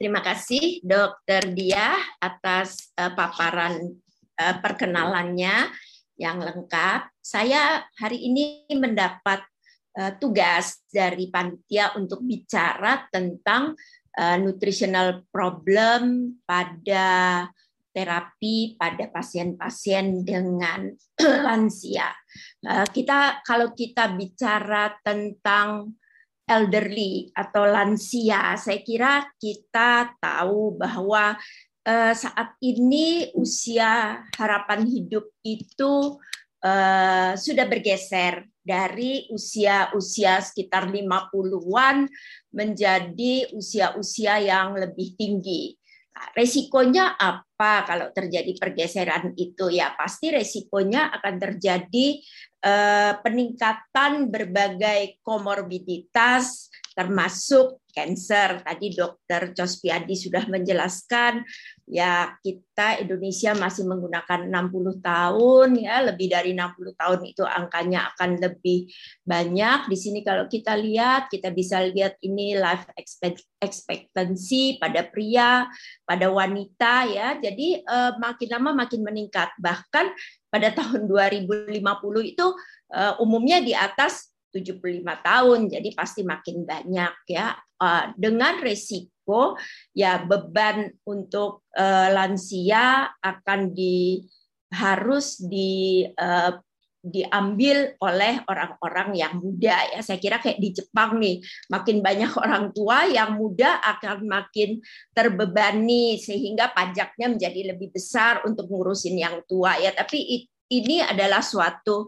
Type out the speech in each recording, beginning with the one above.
terima kasih Dokter Dia atas uh, paparan uh, perkenalannya yang lengkap. Saya hari ini mendapat uh, tugas dari panitia untuk bicara tentang uh, nutritional problem pada terapi pada pasien-pasien dengan lansia. Uh, kita kalau kita bicara tentang elderly atau lansia, saya kira kita tahu bahwa uh, saat ini usia harapan hidup itu uh, sudah bergeser dari usia-usia sekitar 50-an menjadi usia-usia yang lebih tinggi. Resikonya apa kalau terjadi pergeseran itu? Ya pasti resikonya akan terjadi eh, peningkatan berbagai komorbiditas termasuk cancer. Tadi dokter Cospiadi sudah menjelaskan ya kita Indonesia masih menggunakan 60 tahun ya, lebih dari 60 tahun itu angkanya akan lebih banyak. Di sini kalau kita lihat, kita bisa lihat ini life expectancy pada pria, pada wanita ya. Jadi eh, makin lama makin meningkat. Bahkan pada tahun 2050 itu eh, umumnya di atas 75 tahun, jadi pasti makin banyak ya. Eh, dengan resiko ya beban untuk eh, lansia akan di harus di eh, diambil oleh orang-orang yang muda ya. Saya kira kayak di Jepang nih, makin banyak orang tua yang muda akan makin terbebani sehingga pajaknya menjadi lebih besar untuk ngurusin yang tua ya. Tapi ini adalah suatu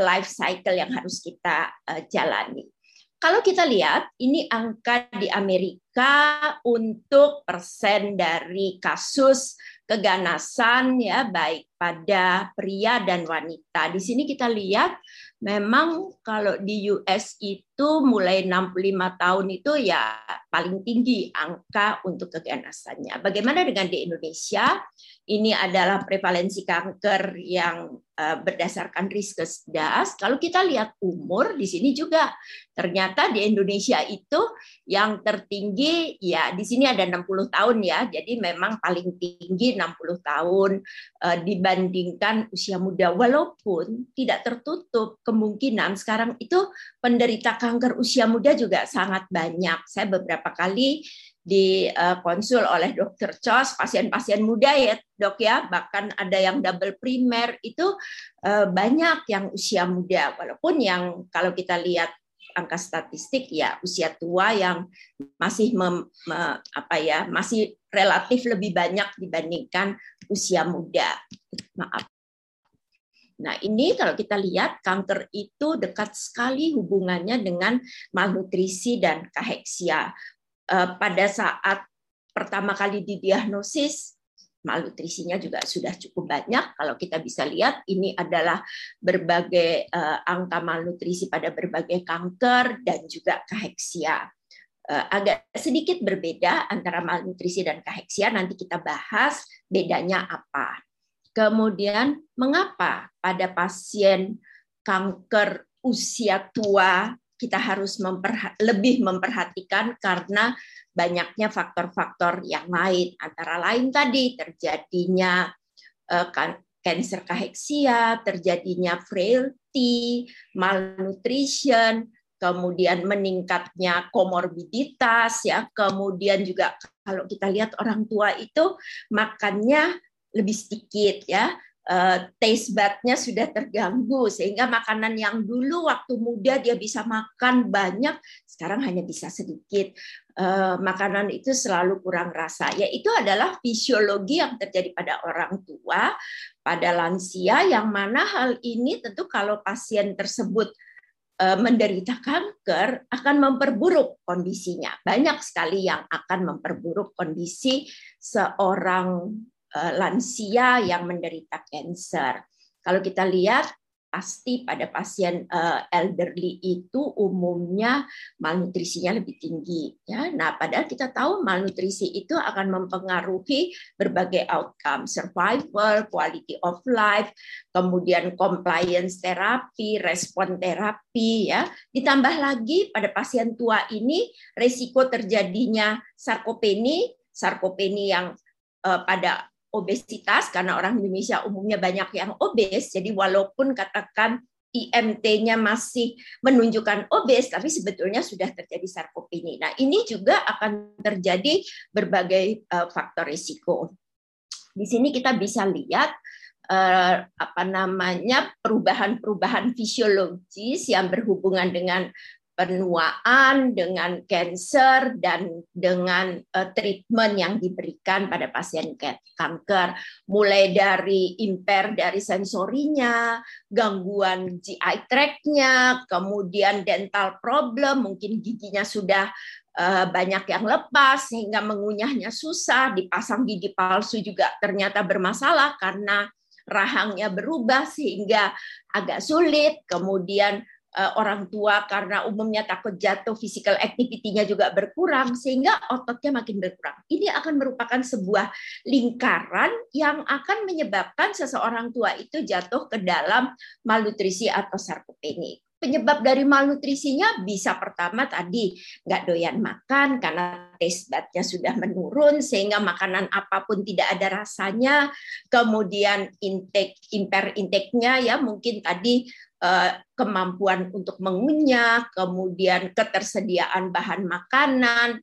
life cycle yang harus kita uh, jalani. Kalau kita lihat, ini angka di Amerika untuk persen dari kasus keganasan ya baik pada pria dan wanita. Di sini kita lihat memang kalau di US itu mulai 65 tahun itu ya paling tinggi angka untuk keganasannya. Bagaimana dengan di Indonesia? Ini adalah prevalensi kanker yang Eh, berdasarkan riskesdas. Kalau kita lihat umur di sini juga ternyata di Indonesia itu yang tertinggi ya di sini ada 60 tahun ya. Jadi memang paling tinggi 60 tahun eh, dibandingkan usia muda walaupun tidak tertutup kemungkinan sekarang itu penderita kanker usia muda juga sangat banyak. Saya beberapa kali di uh, konsul oleh dokter Chos pasien-pasien muda ya dok ya. Bahkan ada yang double primer itu uh, banyak yang usia muda. Walaupun yang kalau kita lihat angka statistik ya usia tua yang masih mem, me, apa ya masih relatif lebih banyak dibandingkan usia muda. Maaf Nah, ini kalau kita lihat kanker itu dekat sekali hubungannya dengan malnutrisi dan kaheksia. Eh, pada saat pertama kali didiagnosis malnutrisinya juga sudah cukup banyak. Kalau kita bisa lihat, ini adalah berbagai uh, angka malnutrisi pada berbagai kanker dan juga kaheksia. Uh, agak sedikit berbeda antara malnutrisi dan kaheksia. Nanti kita bahas bedanya apa. Kemudian, mengapa pada pasien kanker usia tua kita harus memperha lebih memperhatikan karena banyaknya faktor-faktor yang lain? Antara lain tadi terjadinya uh, cancer kaheksia, terjadinya frailty, malnutrition, kemudian meningkatnya komorbiditas ya, kemudian juga kalau kita lihat orang tua itu makannya lebih sedikit ya, uh, taste budnya sudah terganggu sehingga makanan yang dulu waktu muda dia bisa makan banyak sekarang hanya bisa sedikit. Uh, makanan itu selalu kurang rasa ya itu adalah fisiologi yang terjadi pada orang tua pada lansia yang mana hal ini tentu kalau pasien tersebut eh, menderita kanker akan memperburuk kondisinya. Banyak sekali yang akan memperburuk kondisi seorang Eh, lansia yang menderita cancer. Kalau kita lihat pasti pada pasien uh, elderly itu umumnya malnutrisinya lebih tinggi ya. Nah, padahal kita tahu malnutrisi itu akan mempengaruhi berbagai outcome, survival, quality of life, kemudian compliance terapi, respon terapi ya. Ditambah lagi pada pasien tua ini resiko terjadinya sarkopeni, sarkopeni yang uh, pada obesitas karena orang Indonesia umumnya banyak yang obes. Jadi walaupun katakan IMT-nya masih menunjukkan obes, tapi sebetulnya sudah terjadi sarkopeni. Nah, ini juga akan terjadi berbagai uh, faktor risiko. Di sini kita bisa lihat uh, apa namanya perubahan-perubahan fisiologis yang berhubungan dengan penuaan, dengan cancer, dan dengan uh, treatment yang diberikan pada pasien kanker, mulai dari impair dari sensorinya, gangguan GI tract-nya, kemudian dental problem, mungkin giginya sudah uh, banyak yang lepas sehingga mengunyahnya susah, dipasang gigi palsu juga ternyata bermasalah karena rahangnya berubah sehingga agak sulit, kemudian orang tua karena umumnya takut jatuh, physical activity-nya juga berkurang sehingga ototnya makin berkurang. Ini akan merupakan sebuah lingkaran yang akan menyebabkan seseorang tua itu jatuh ke dalam malnutrisi atau sarkopeni penyebab dari malnutrisinya bisa pertama tadi nggak doyan makan karena taste budnya sudah menurun sehingga makanan apa pun tidak ada rasanya kemudian intake imper intake-nya ya mungkin tadi Eh, kemampuan untuk mengunyah, kemudian ketersediaan bahan makanan,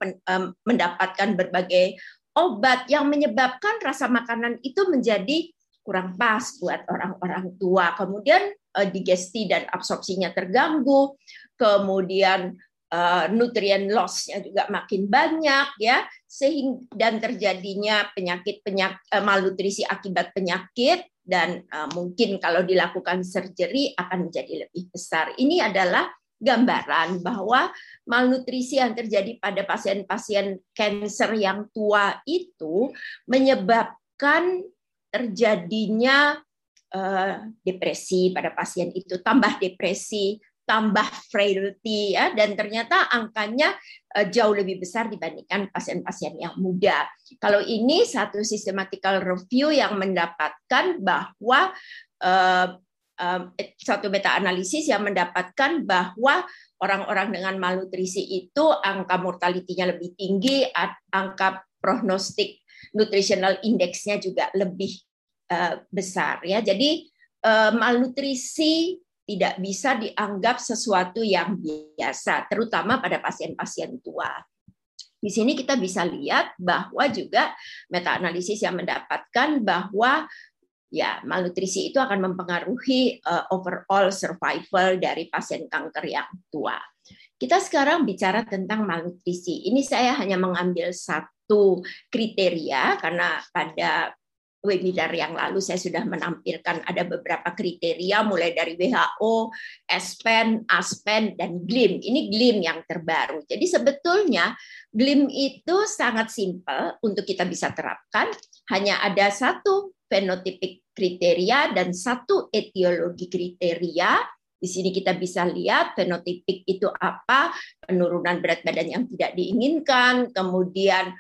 mendapatkan berbagai obat yang menyebabkan rasa makanan itu menjadi kurang pas buat orang-orang tua. Kemudian eh, digesti dan absorpsinya terganggu, kemudian eh, nutrien loss-nya juga makin banyak ya. Sehingga dan terjadinya penyakit penyakit malnutrisi akibat penyakit dan uh, mungkin kalau dilakukan surgery akan menjadi lebih besar. Ini adalah gambaran bahwa malnutrisi yang terjadi pada pasien-pasien kanker yang tua itu menyebabkan terjadinya uh, depresi pada pasien itu, tambah depresi, tambah frailty ya dan ternyata angkanya eh, jauh lebih besar dibandingkan pasien-pasien yang muda. Kalau ini satu systematical review yang mendapatkan bahwa uh, uh, satu meta analisis yang mendapatkan bahwa orang-orang dengan malnutrisi itu angka mortalitinya lebih tinggi, angka prognostik nutritional index-nya juga lebih uh, besar ya. Jadi malnutrisi tidak bisa dianggap sesuatu yang biasa, terutama pada pasien-pasien tua. Di sini kita bisa lihat bahwa juga meta analisis yang mendapatkan bahwa ya malnutrisi itu akan mempengaruhi uh, overall survival dari pasien kanker yang tua. Kita sekarang bicara tentang malnutrisi. Ini saya hanya mengambil satu kriteria karena pada webinar yang lalu saya sudah menampilkan ada beberapa kriteria mulai dari WHO, ESPEN, ASPEN, dan GLIM. Ini GLIM yang terbaru. Jadi sebetulnya GLIM itu sangat simpel untuk kita bisa terapkan. Hanya ada satu fenotipik kriteria dan satu etiologi kriteria di sini kita bisa lihat fenotipik itu apa, penurunan berat badan yang tidak diinginkan, kemudian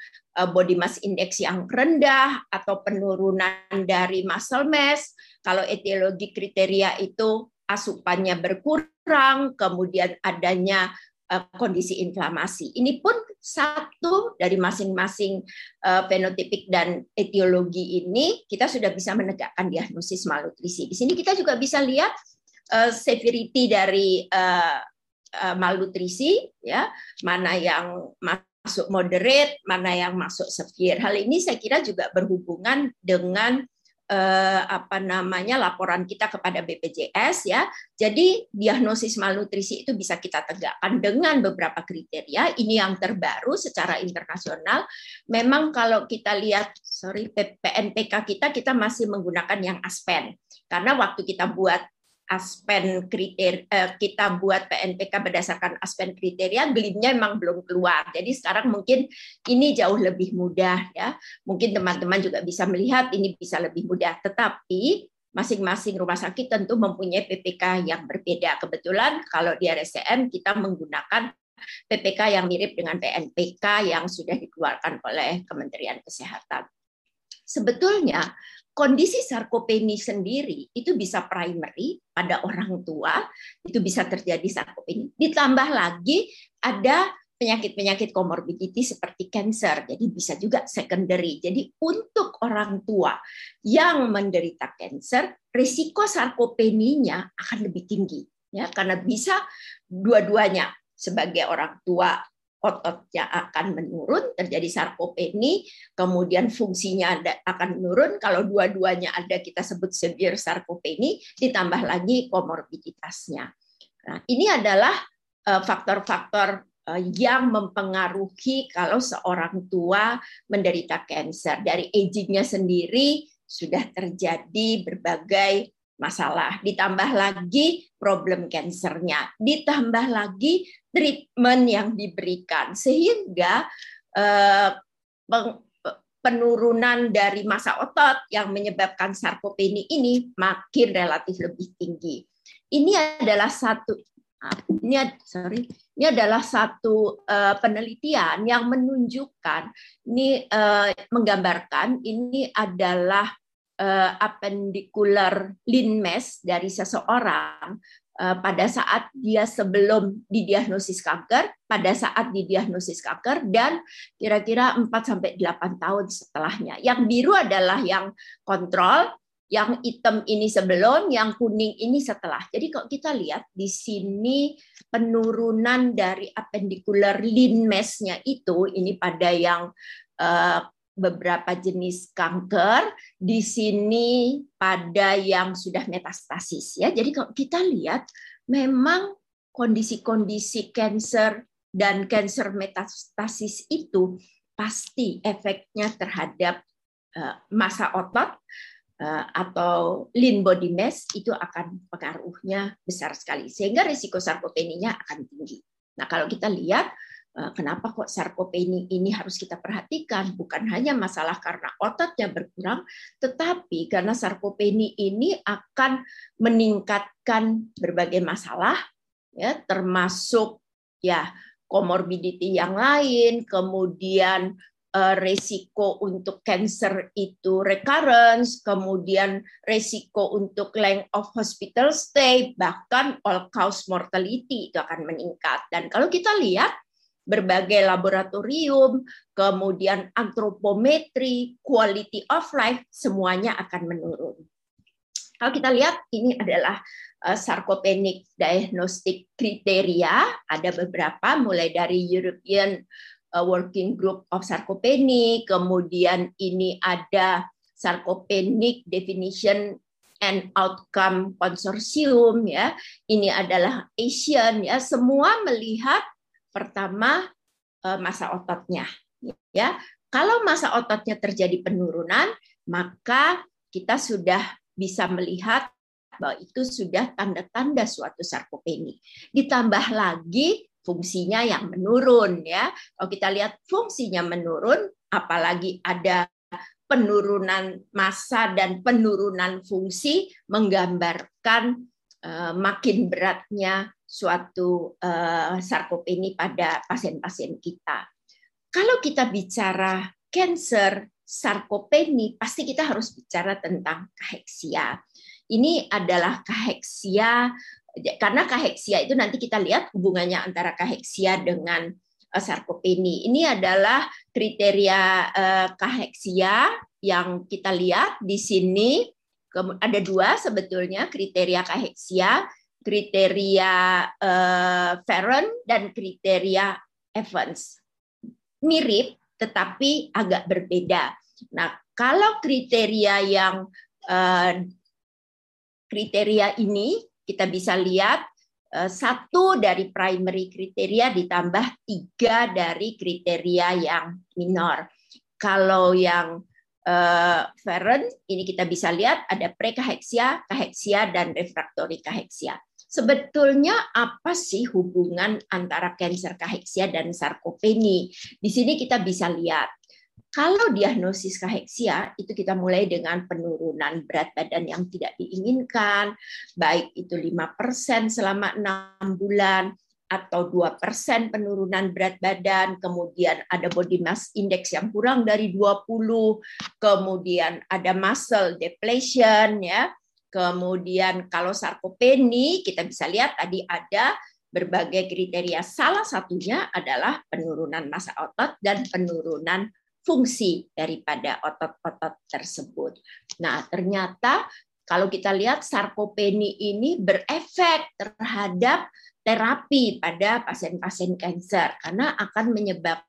body mass index yang rendah atau penurunan dari muscle mass. Kalau etiologi kriteria itu asupannya berkurang, kemudian adanya eh, kondisi inflamasi. Ini pun satu dari masing-masing eh, fenotipik dan etiologi ini kita sudah bisa menegakkan diagnosis malnutrisi. Di sini kita juga bisa lihat severity dari malnutrisi ya mana yang masuk moderate mana yang masuk severe. Hal ini saya kira juga berhubungan dengan uh, apa namanya laporan kita kepada BPJS ya. Jadi diagnosis malnutrisi itu bisa kita tegakkan dengan beberapa kriteria. Ini yang terbaru secara internasional. Memang kalau kita lihat sorry PNPK kita kita masih menggunakan yang ASPEN. Karena waktu kita buat aspen kriteria eh, kita buat PNPK berdasarkan aspen kriteria glimnya memang belum keluar jadi sekarang mungkin ini jauh lebih mudah ya mungkin teman-teman juga bisa melihat ini bisa lebih mudah tetapi masing-masing rumah sakit tentu mempunyai PPK yang berbeda. Kebetulan kalau di RSCM kita menggunakan PPK yang mirip dengan PNPK yang sudah dikeluarkan oleh Kementerian Kesehatan. Sebetulnya kondisi sarkopeni sendiri itu bisa primary pada orang tua, itu bisa terjadi sarkopeni. Ditambah lagi ada penyakit-penyakit komorbiditi seperti cancer, jadi bisa juga secondary. Jadi untuk orang tua yang menderita cancer, risiko sarkopeninya akan lebih tinggi, ya karena bisa dua-duanya sebagai orang tua ototnya akan menurun, terjadi sarkopeni, kemudian fungsinya akan menurun. Kalau dua-duanya ada kita sebut severe sarkopeni, ditambah lagi komorbiditasnya. Nah, ini adalah eh, faktor-faktor Eh, yang mempengaruhi kalau seorang tua menderita kanker. Dari agingnya sendiri sudah terjadi berbagai masalah. Ditambah lagi problem kankernya, ditambah lagi treatment yang diberikan sehingga eh, penurunan dari masa otot yang menyebabkan sarkopeni ini makin relatif lebih tinggi. Ini adalah satu ini sorry ini adalah satu uh, penelitian yang menunjukkan ini uh, menggambarkan ini adalah uh, appendicular lean mass dari seseorang uh, pada saat dia sebelum didiagnosis kanker, pada saat didiagnosis kanker dan kira-kira 4 sampai 8 tahun setelahnya. Yang biru adalah yang kontrol, yang hitam ini sebelum, yang kuning ini setelah. Jadi kalau kita lihat di sini penurunan dari appendicular lean mass-nya itu ini pada yang uh, beberapa jenis kanker, di sini pada yang sudah metastasis ya. Jadi kalau kita lihat memang kondisi-kondisi cancer dan cancer metastasis itu pasti efeknya terhadap uh, masa otot Eh, atau lean body mass itu akan pengaruhnya besar sekali sehingga risiko sarkopeninya akan tinggi. Nah, kalau kita lihat eh, kenapa kok sarkopeni ini harus kita perhatikan bukan hanya masalah karena ototnya berkurang tetapi karena sarkopeni ini akan meningkatkan berbagai masalah ya termasuk ya komorbiditi yang lain, kemudian Eh, resiko untuk cancer itu recurrence, kemudian resiko untuk length of hospital stay, bahkan all cause mortality itu akan meningkat. Dan kalau kita lihat berbagai laboratorium, kemudian antropometri, quality of life, semuanya akan menurun. Kalau kita lihat ini adalah uh, sarcopenic diagnostic kriteria, ada beberapa mulai dari European Uh, working Group of Sarcopenic, kemudian ini ada Sarcopenic Definition and Outcome Consortium ya. Ini adalah Asian ya, semua melihat pertama uh, masa ototnya ya. Kalau masa ototnya terjadi penurunan, maka kita sudah bisa melihat bahwa itu sudah tanda-tanda suatu sarkopeni. Ditambah lagi fungsinya yang menurun ya. Kalau kita lihat fungsinya menurun, apalagi ada penurunan massa dan penurunan fungsi menggambarkan uh, makin beratnya suatu uh, sarkopeni pada pasien-pasien kita. Kalau kita bicara cancer sarkopeni, pasti kita harus bicara tentang kaheksia. Ini adalah kaheksia karena kaheksia itu nanti kita lihat hubungannya antara kaheksia dengan uh, sarkopeni. Ini adalah kriteria uh, kaheksia yang kita lihat di sini. Ada dua sebetulnya kriteria kaheksia, kriteria uh, Ferron dan kriteria Evans. Mirip tetapi agak berbeda. Nah, kalau kriteria yang uh, kriteria ini kita bisa lihat eh, satu dari primary kriteria ditambah tiga dari kriteria yang minor. Kalau yang uh, ini kita bisa lihat ada prekaheksia, kaheksia, dan refraktori kaheksia. Sebetulnya apa sih hubungan antara kanker kaheksia dan sarkopeni? Di sini kita bisa lihat Kalau diagnosis kaheksia itu kita mulai dengan penurunan berat badan yang tidak diinginkan, baik itu 5% selama enam bulan atau 2% penurunan berat badan, kemudian ada body mass index yang kurang dari 20, kemudian ada muscle depletion ya. Kemudian kalau sarkopeni kita bisa lihat tadi ada berbagai kriteria. Salah satunya adalah penurunan massa otot dan penurunan fungsi daripada otot-otot tersebut. Nah, ternyata kalau kita lihat sarkopeni ini berefek terhadap terapi pada pasien-pasien kanker karena akan menyebabkan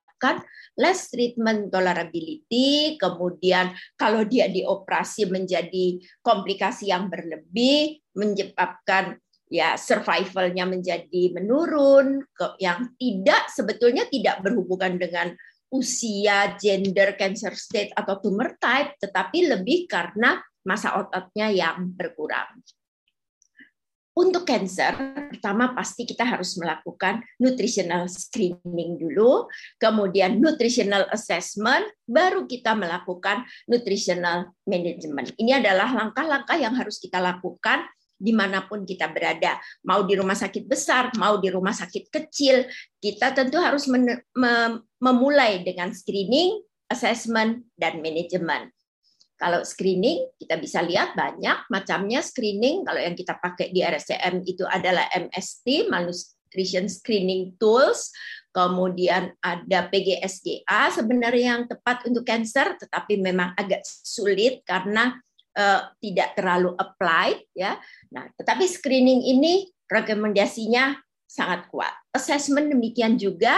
less treatment tolerability, kemudian kalau dia dioperasi menjadi komplikasi yang berlebih, menyebabkan ya survivalnya menjadi menurun, yang tidak sebetulnya tidak berhubungan dengan usia, gender, cancer state, atau tumor type, tetapi lebih karena masa ototnya yang berkurang. Untuk cancer, pertama pasti kita harus melakukan nutritional screening dulu, kemudian nutritional assessment, baru kita melakukan nutritional management. Ini adalah langkah-langkah yang harus kita lakukan di mana pun kita berada, mau di rumah sakit besar, mau di rumah sakit kecil, kita tentu harus memulai dengan screening, assessment, dan manajemen. Kalau screening, kita bisa lihat banyak macamnya screening. Kalau yang kita pakai di RSCM itu adalah MST, Malnutrition Screening Tools. Kemudian ada PGSGA sebenarnya yang tepat untuk cancer, tetapi memang agak sulit karena uh, tidak terlalu applied ya. Nah, tetapi screening ini rekomendasinya sangat kuat. Assessment demikian juga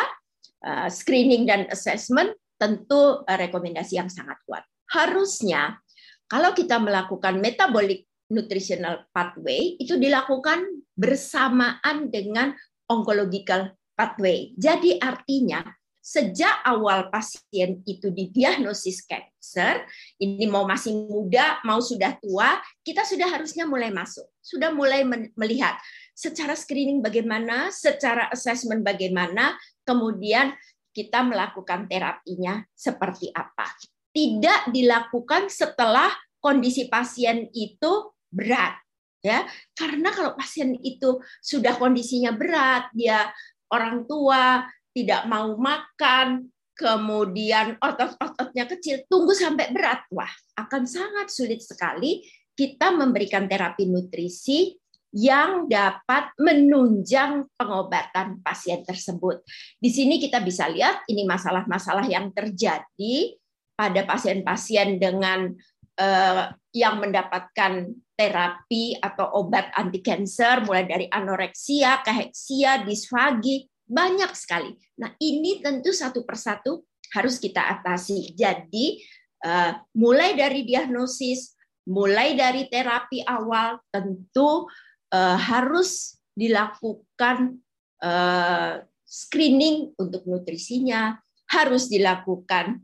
uh, screening dan assessment tentu uh, rekomendasi yang sangat kuat. Harusnya kalau kita melakukan metabolic nutritional pathway itu dilakukan bersamaan dengan oncological pathway. Jadi artinya sejak awal pasien itu didiagnosis cancer, ini mau masih muda, mau sudah tua, kita sudah harusnya mulai masuk, sudah mulai melihat secara screening bagaimana, secara assessment bagaimana, kemudian kita melakukan terapinya seperti apa. Tidak dilakukan setelah kondisi pasien itu berat, ya, karena kalau pasien itu sudah kondisinya berat, dia orang tua, tidak mau makan, kemudian otot-ototnya kecil, tunggu sampai berat. Wah, akan sangat sulit sekali kita memberikan terapi nutrisi yang dapat menunjang pengobatan pasien tersebut. Di sini kita bisa lihat ini masalah-masalah yang terjadi pada pasien-pasien dengan eh, yang mendapatkan terapi atau obat anti kanker mulai dari anoreksia, kaheksia, disfagi, banyak sekali. Nah, ini tentu satu persatu harus kita atasi. Jadi, uh, mulai dari diagnosis, mulai dari terapi awal, tentu uh, harus dilakukan uh, screening untuk nutrisinya, harus dilakukan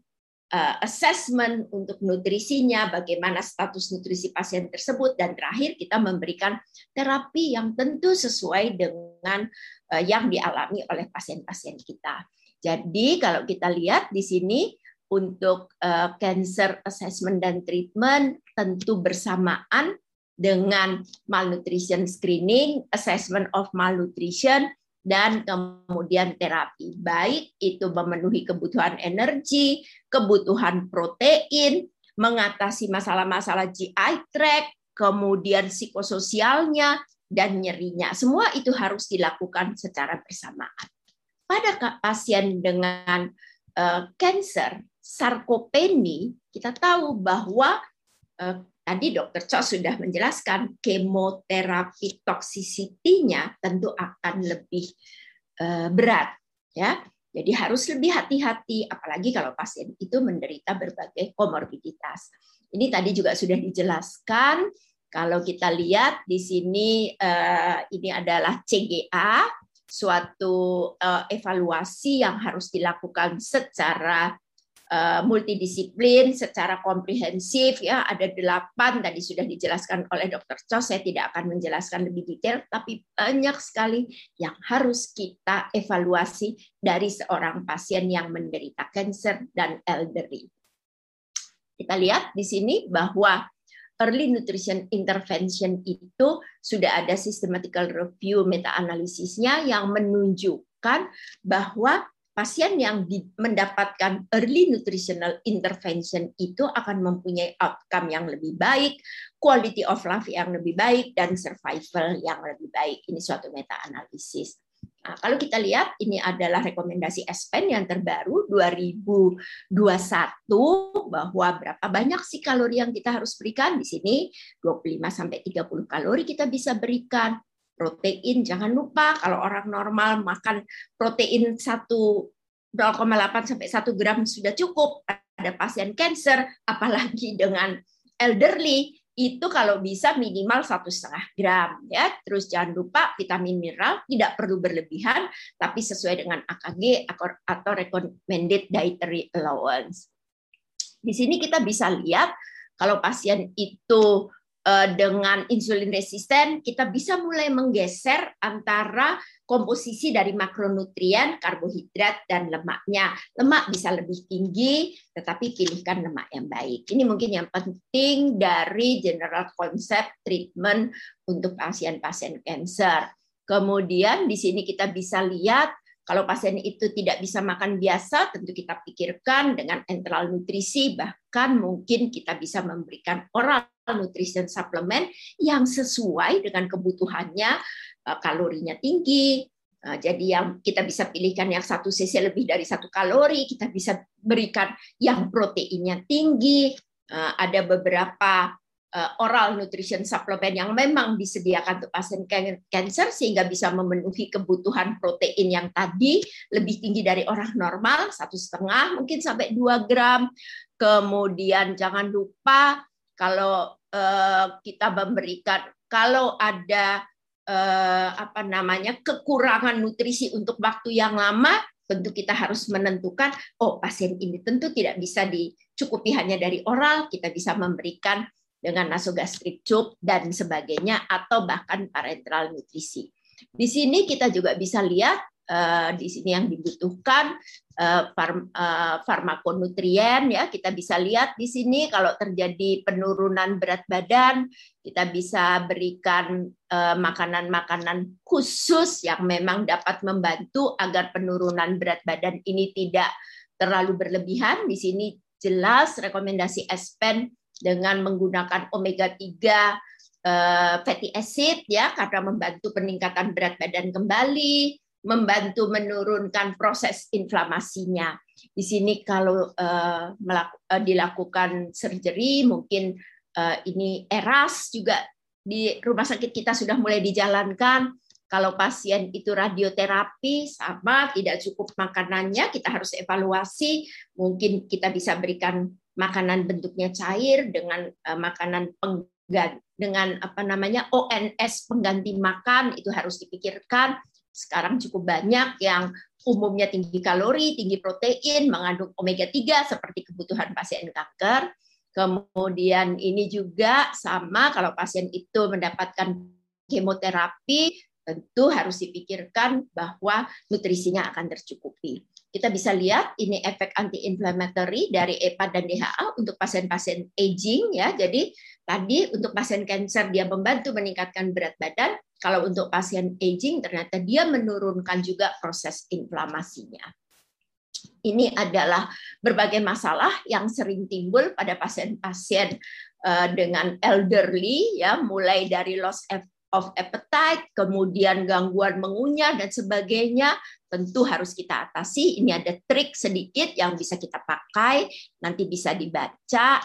assessment untuk nutrisinya, bagaimana status nutrisi pasien tersebut, dan terakhir kita memberikan terapi yang tentu sesuai dengan Eh, yang dialami oleh pasien-pasien kita. Jadi kalau kita lihat di sini untuk uh, cancer assessment dan treatment tentu bersamaan dengan malnutrition screening, assessment of malnutrition, dan kemudian terapi. Baik itu memenuhi kebutuhan energi, kebutuhan protein, mengatasi masalah-masalah GI tract, kemudian psikososialnya, dan nyerinya. Semua itu harus dilakukan secara bersamaan. Pada pasien dengan kanker, uh, sarkopeni, kita tahu bahwa uh, tadi dokter Cho sudah menjelaskan kemoterapi toksisitinya tentu akan lebih uh, berat ya. Jadi harus lebih hati-hati apalagi kalau pasien itu menderita berbagai komorbiditas. Ini tadi juga sudah dijelaskan kalau kita lihat di sini uh, ini adalah CGA, suatu uh, evaluasi yang harus dilakukan secara uh, multidisiplin, secara komprehensif ya ada delapan tadi sudah dijelaskan oleh Dr. Cho. Saya tidak akan menjelaskan lebih detail, tapi banyak sekali yang harus kita evaluasi dari seorang pasien yang menderita kanker dan elderly. Kita lihat di sini bahwa early nutrition intervention itu sudah ada systematical review meta-analisisnya yang menunjukkan bahwa pasien yang mendapatkan early nutritional intervention itu akan mempunyai outcome yang lebih baik, quality of life yang lebih baik, dan survival yang lebih baik. Ini suatu meta-analisis. Nah, kalau kita lihat ini adalah rekomendasi ESPEN yang terbaru 2021 bahwa berapa banyak sih kalori yang kita harus berikan di sini 25 sampai 30 kalori kita bisa berikan. Protein jangan lupa kalau orang normal makan protein 1 0,8 sampai 1 gram sudah cukup. Ada pasien cancer apalagi dengan elderly itu kalau bisa minimal satu setengah gram ya. Terus jangan lupa vitamin mineral tidak perlu berlebihan, tapi sesuai dengan AKG atau recommended dietary allowance. Di sini kita bisa lihat kalau pasien itu dengan insulin resisten, kita bisa mulai menggeser antara komposisi dari makronutrien, karbohidrat, dan lemaknya. Lemak bisa lebih tinggi, tetapi pilihkan lemak yang baik. Ini mungkin yang penting dari general konsep treatment untuk pasien-pasien cancer. Kemudian di sini kita bisa lihat kalau pasien itu tidak bisa makan biasa, tentu kita pikirkan dengan enteral nutrisi, bahkan mungkin kita bisa memberikan oral nutrition supplement yang sesuai dengan kebutuhannya, eh, kalorinya tinggi, eh, jadi yang kita bisa pilihkan yang satu cc lebih dari satu kalori, kita bisa berikan yang proteinnya tinggi. Eh, ada beberapa oral nutrition supplement yang memang disediakan untuk pasien cancer sehingga bisa memenuhi kebutuhan protein yang tadi lebih tinggi dari orang normal satu setengah mungkin sampai 2 gram kemudian jangan lupa kalau kita memberikan kalau ada uh, apa namanya kekurangan nutrisi untuk waktu yang lama tentu kita harus menentukan oh pasien ini tentu tidak bisa dicukupi hanya dari oral kita bisa memberikan dengan nasogastrik tube dan sebagainya atau bahkan parenteral nutrisi. Di sini kita juga bisa lihat uh, di sini yang dibutuhkan uh, farm, uh, farmakonutrien ya. Kita bisa lihat di sini kalau terjadi penurunan berat badan kita bisa berikan makanan-makanan khusus yang memang dapat membantu agar penurunan berat badan ini tidak terlalu berlebihan. Di sini jelas rekomendasi ESPEN dengan menggunakan omega 3 eh, fatty acid ya karena membantu peningkatan berat badan kembali, membantu menurunkan proses inflamasinya. Di sini kalau uh, dilakukan surgery mungkin uh, ini eras juga di rumah sakit kita sudah mulai dijalankan. Kalau pasien itu radioterapi sama tidak cukup makanannya, kita harus evaluasi. Mungkin kita bisa berikan makanan bentuknya cair dengan makanan pengganti dengan apa namanya ONS pengganti makan itu harus dipikirkan. Sekarang cukup banyak yang umumnya tinggi kalori, tinggi protein, mengandung omega 3 seperti kebutuhan pasien kanker. Kemudian ini juga sama kalau pasien itu mendapatkan kemoterapi tentu harus dipikirkan bahwa nutrisinya akan tercukupi. Kita bisa lihat ini efek anti-inflammatory dari EPA dan DHA untuk pasien-pasien aging ya. Jadi tadi untuk pasien kanker dia membantu meningkatkan berat badan, kalau untuk pasien aging ternyata dia menurunkan juga proses inflamasinya. Ini adalah berbagai masalah yang sering timbul pada pasien-pasien eh, dengan elderly ya, mulai dari loss of appetite, kemudian gangguan mengunyah dan sebagainya, tentu harus kita atasi. Ini ada trik sedikit yang bisa kita pakai, nanti bisa dibaca.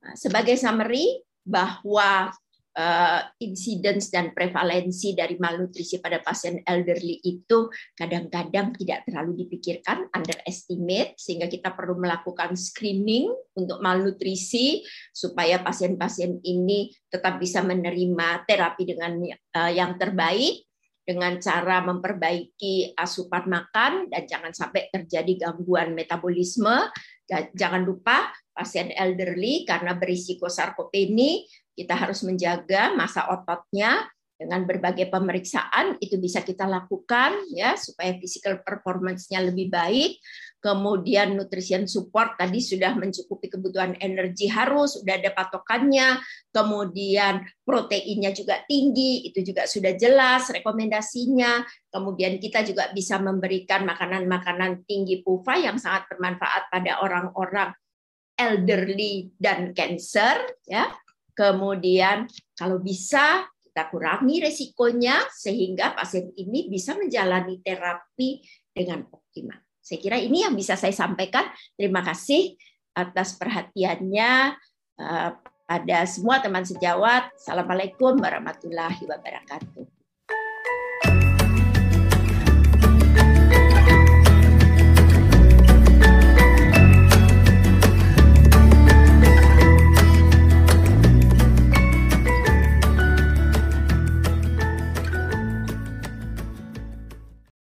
Nah, sebagai summary bahwa uh, incidence dan prevalensi dari malnutrisi pada pasien elderly itu kadang-kadang tidak terlalu dipikirkan, underestimate, sehingga kita perlu melakukan screening untuk malnutrisi supaya pasien-pasien ini tetap bisa menerima terapi dengan uh, yang terbaik dengan cara memperbaiki asupan makan dan jangan sampai terjadi gangguan metabolisme. Jangan lupa pasien elderly karena berisiko sarkopeni kita harus menjaga masa ototnya dengan berbagai pemeriksaan itu bisa kita lakukan ya supaya physical performance-nya lebih baik. Kemudian nutrition support tadi sudah mencukupi kebutuhan energi harus, sudah ada patokannya. Kemudian proteinnya juga tinggi, itu juga sudah jelas rekomendasinya. Kemudian kita juga bisa memberikan makanan-makanan tinggi PUFA yang sangat bermanfaat pada orang-orang elderly dan cancer ya. Kemudian kalau bisa kita kurangi resikonya sehingga pasien ini bisa menjalani terapi dengan optimal. Saya kira ini yang bisa saya sampaikan. Terima kasih atas perhatiannya eh, pada semua teman sejawat. Assalamualaikum warahmatullahi wabarakatuh.